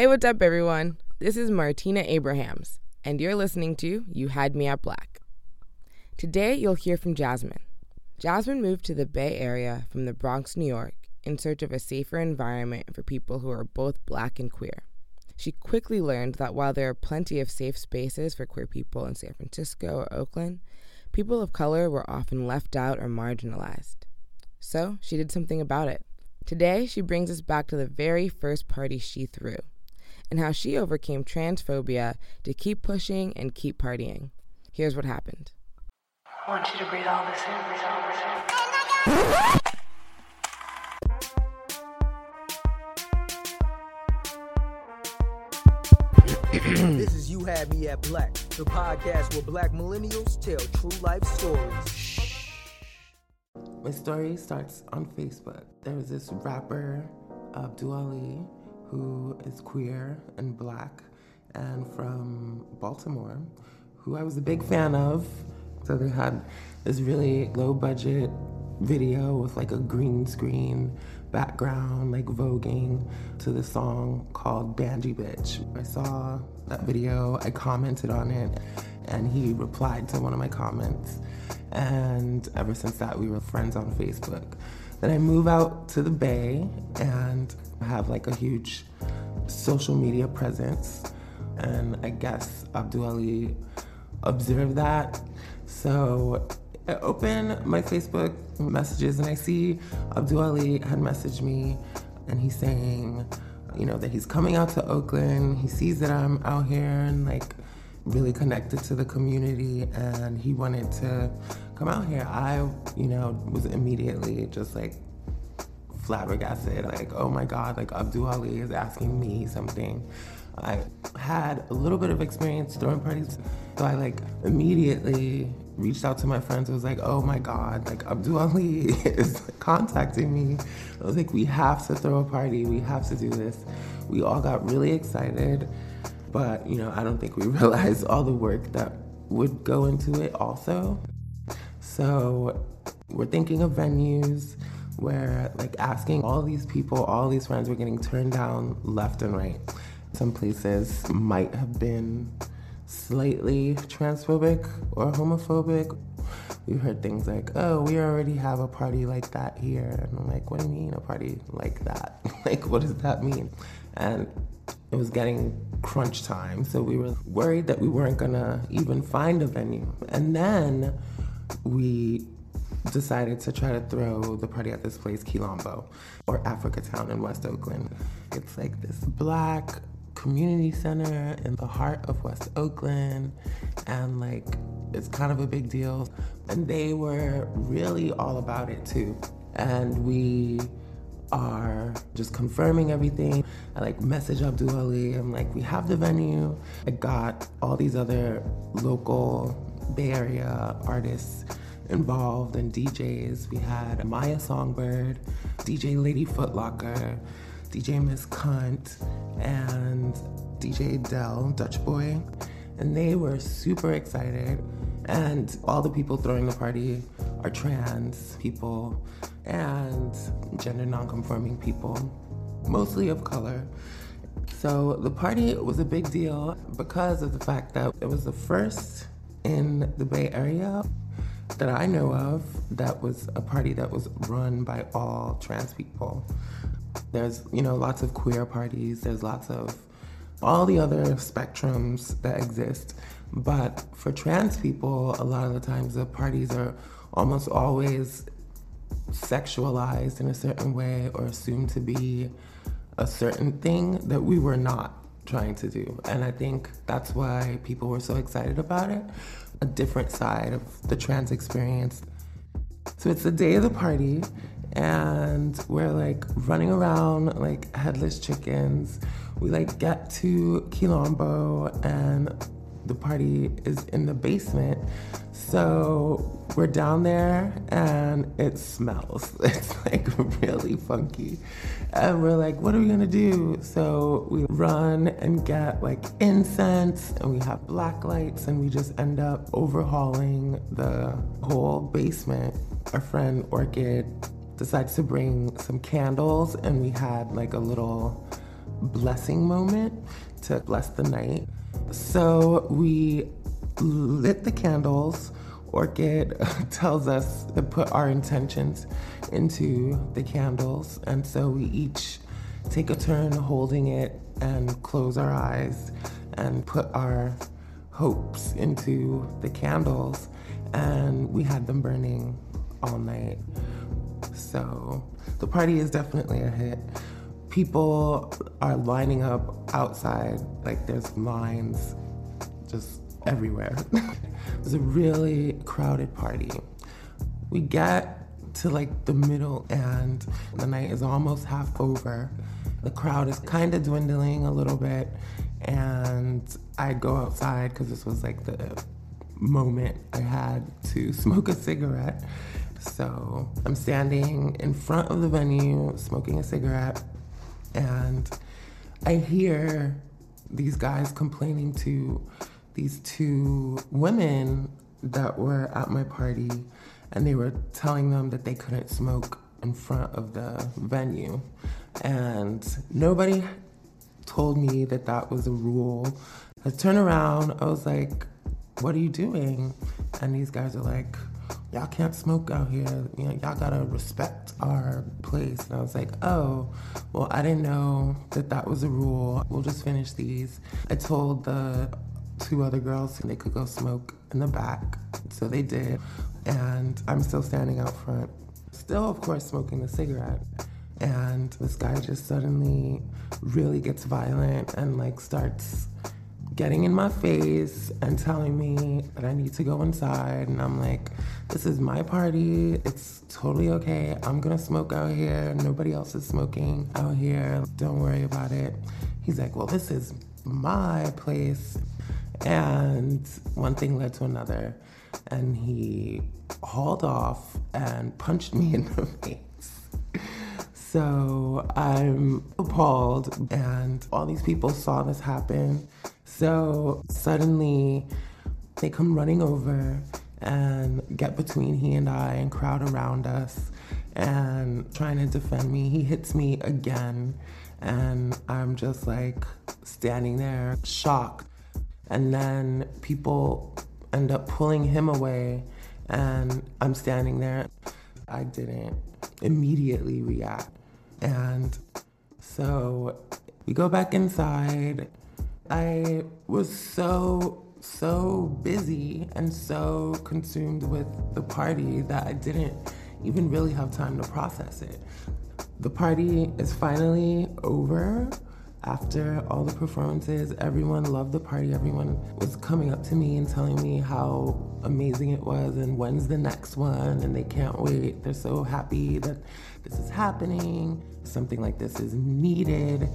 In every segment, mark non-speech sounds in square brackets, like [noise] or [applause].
Hey, what's up, everyone? This is Martina Abrahams, and you're listening to You Had Me at Black. Today, you'll hear from Jasmine. Jasmine moved to the Bay Area from the Bronx, New York, in search of a safer environment for people who are both black and queer. She quickly learned that while there are plenty of safe spaces for queer people in San Francisco or Oakland, people of color were often left out or marginalized. So she did something about it. Today, she brings us back to the very first party she threw and how she overcame transphobia to keep pushing and keep partying. Here's what happened. I want you to breathe all this in, breathe all this in. [clears throat] this is You Had Me at Black, the podcast where black millennials tell true life stories. My story starts on Facebook. There was this rapper, Abdu Ali, who is queer and black and from Baltimore, who I was a big fan of. So they had this really low budget video with like a green screen background, like voguing to the song called Banji Bitch. I saw that video, I commented on it, and he replied to one of my comments. And ever since that, we were friends on Facebook. Then I move out to the Bay and have like a huge social media presence. And I guess Abdu Ali observed that. So I open my Facebook messages and I see Abdu Ali had messaged me and he's saying, you know, that he's coming out to Oakland. He sees that I'm out here and like really connected to the community and he wanted to come out here. I, you know, was immediately just like flabbergasted. Like, oh my God, like Abdu Ali is asking me something. I had a little bit of experience throwing parties, so I like immediately reached out to my friends. I was like, oh my God, like Abdu Ali [laughs] is contacting me. I was like, we have to throw a party. We have to do this. We all got really excited, but you know, I don't think we [laughs] realized all the work that would go into it also. So we're thinking of venues where like asking all these people, all these friends were getting turned down left and right. Some places might have been slightly transphobic or homophobic. We heard things like, oh, we already have a party like that here. And I'm like, what do you mean a party like that? [laughs] like, what does that mean? And it was getting crunch time, so we were worried that we weren't gonna even find a venue. And then we decided to try to throw the party at this place, Qilombo, or Africa Town in West Oakland. It's like this black community center in the heart of West Oakland, and like it's kind of a big deal. And they were really all about it too. And we are just confirming everything. I like message Abdu Ali. I'm like, we have the venue. I got all these other local Bay Area artists involved and DJs. We had Maya Songbird, DJ Lady Footlocker, DJ Miss Cunt, and DJ Dell, Dutch Boy. And they were super excited. And all the people throwing the party are trans people and gender nonconforming people, mostly of color. So the party was a big deal because of the fact that it was the first in the Bay Area that I know of that was a party that was run by all trans people. There's, you know, lots of queer parties, there's lots of all the other spectrums that exist. But for trans people, a lot of the times the parties are almost always sexualized in a certain way or assumed to be a certain thing that we were not trying to do. And I think that's why people were so excited about it a different side of the trans experience. So it's the day of the party, and we're like running around like headless chickens. We like get to Qilombo, and the party is in the basement. So we're down there and it smells. [laughs] It's like really funky. And we're like, what are we gonna do? So we run and get like incense and we have black lights and we just end up overhauling the whole basement. Our friend Orchid decides to bring some candles and we had like a little blessing moment to bless the night. So we lit the candles. Orchid [laughs] tells us to put our intentions into the candles, and so we each take a turn holding it and close our eyes and put our hopes into the candles, and we had them burning all night. So the party is definitely a hit. People are lining up outside, like there's lines just everywhere. [laughs] it's a really crowded party. We get to like the middle and the night is almost half over. The crowd is kind of dwindling a little bit, and I go outside because this was like the moment I had to [laughs] smoke a cigarette. So I'm standing in front of the venue smoking a cigarette, and I hear these guys complaining to these two women that were at my party, and they were telling them that they couldn't smoke in front of the venue. And nobody told me that that was a rule. I turned around, I was like, What are you doing? And these guys are like, Y'all can't smoke out here. You know, y'all gotta respect our place. And I was like, Oh, well, I didn't know that that was a rule. We'll just finish these. I told the two other girls they could go smoke in the back. So they did. And I'm still standing out front, still, of course, smoking the cigarette. And this guy just suddenly really gets violent and like starts getting in my face and telling me that I need to go inside. And I'm like, this is my party. It's totally okay. I'm gonna smoke out here. Nobody else is smoking out here. Don't worry about it. He's like, well, this is my place. And one thing led to another. And he hauled off and punched me [laughs] in the face. So I'm appalled, and all these people saw this happen. So suddenly they come running over and get between he and I and crowd around us and trying to defend me. He hits me again, and I'm just like standing there, shocked. And then people end up pulling him away, and I'm standing there. I didn't immediately react. And so we go back inside. I was so, so busy and so consumed with the party that I didn't even really have time to process it. The party is finally over after all the performances, everyone loved the party. Everyone was coming up to me and telling me how amazing it was and when's the next one, and they can't wait. They're so happy that this is happening. Something like this is needed.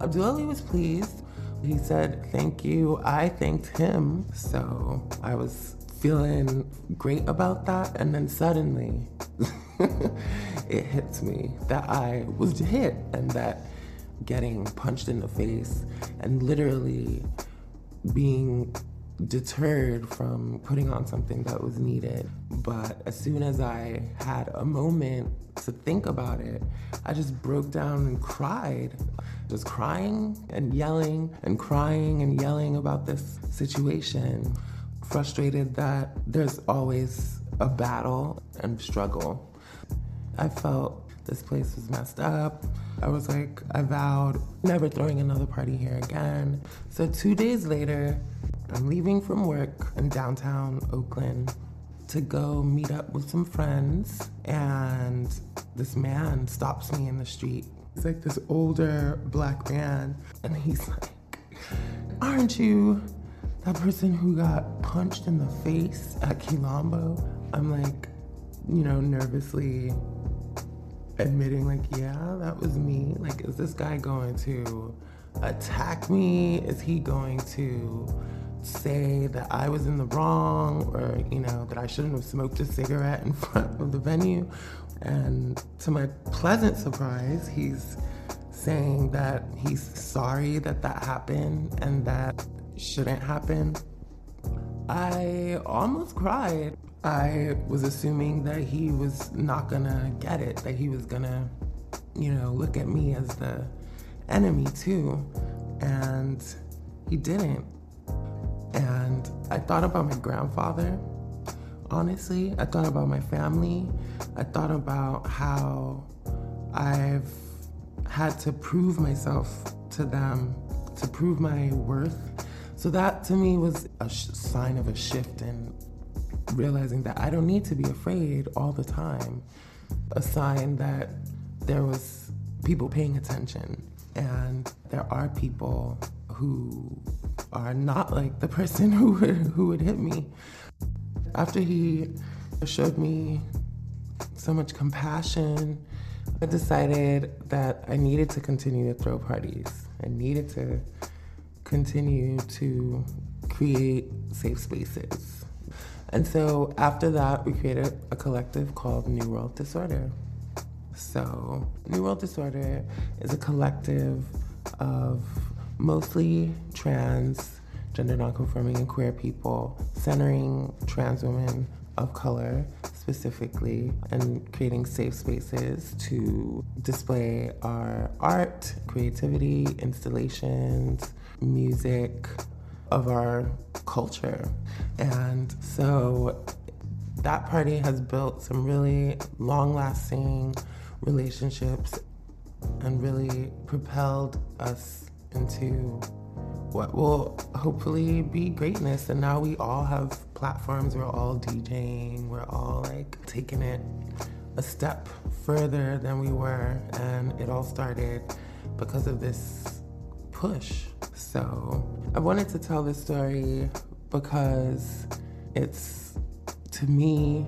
Abdu was pleased. He said, Thank you. I thanked him. So I was feeling great about that. And then suddenly, [laughs] it hits me that I was hit and that getting punched in the face and literally being deterred from putting on something that was needed. But as soon as I had a moment to think about it, I just broke down and cried. Just crying and yelling and crying and yelling about this situation. Frustrated that there's always a battle and struggle. I felt this place was messed up. I was like, I vowed never throwing another party here again. So two days later, I'm leaving from work in downtown Oakland to go meet up with some friends, and this man stops me in the street. He's like this older black man, and he's like, Aren't you that person who got punched in the face at Qilombo? I'm like, you know, nervously admitting like yeah that was me like is this guy going to attack me is he going to say that i was in the wrong or you know that i shouldn't have smoked a cigarette in [laughs] front of the venue and to my pleasant surprise he's saying that he's sorry that that happened and that shouldn't happen i almost cried I was assuming that he was not gonna get it, that he was gonna, you know, look at me as the enemy too. And he didn't. And I thought about my grandfather. Honestly, I thought about my family. I thought about how I've had to prove myself to them, to prove my worth. So that to me was a sh- sign of a shift in realizing that I don't need to be afraid all the time. A sign that there was people paying attention and there are people who are not like the person who would, who would hit me. After he showed me so much compassion, I decided that I needed to continue to throw parties. I needed to continue to create safe spaces. And so after that, we created a collective called New World Disorder. So, New World Disorder is a collective of mostly trans, gender nonconforming, and queer people, centering trans women of color specifically, and creating safe spaces to display our art, creativity, installations, music of our culture. And so that party has built some really long lasting relationships and really propelled us into what will hopefully be greatness. And now we all have platforms, we're all DJing, we're all like taking it a step further than we were. And it all started because of this push. So I wanted to tell this story because it's to me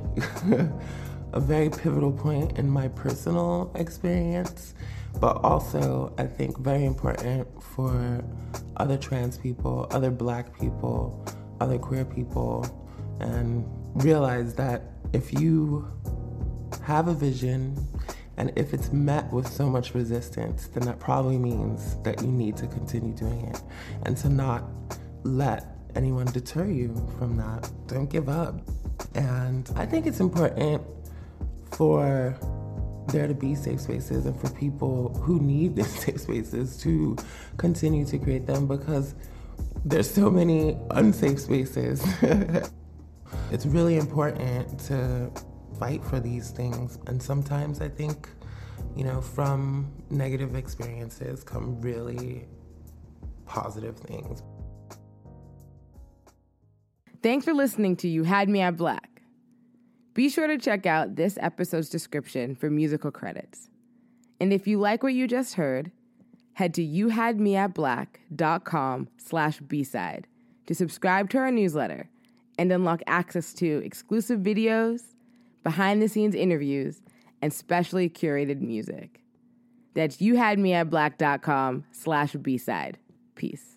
[laughs] a very pivotal point in my personal experience, but also I think very important for other trans people, other black people, other queer people, and realize that if you have a vision and if it's met with so much resistance, then that probably means that you need to continue doing it and to not let anyone deter you from that. Don't give up. And I think it's important for there to be safe spaces and for people who need these [laughs] safe spaces to continue to create them because there's so many unsafe spaces. [laughs] it's really important to fight for these things and sometimes I think you know from negative experiences come really positive things. Thanks for listening to You Had Me at Black. Be sure to check out this episode's description for musical credits. And if you like what you just heard, head to youhadmeatblack.com slash b-side to subscribe to our newsletter and unlock access to exclusive videos, behind-the-scenes interviews, and specially curated music. That's youhadmeatblack.com slash b-side. Peace.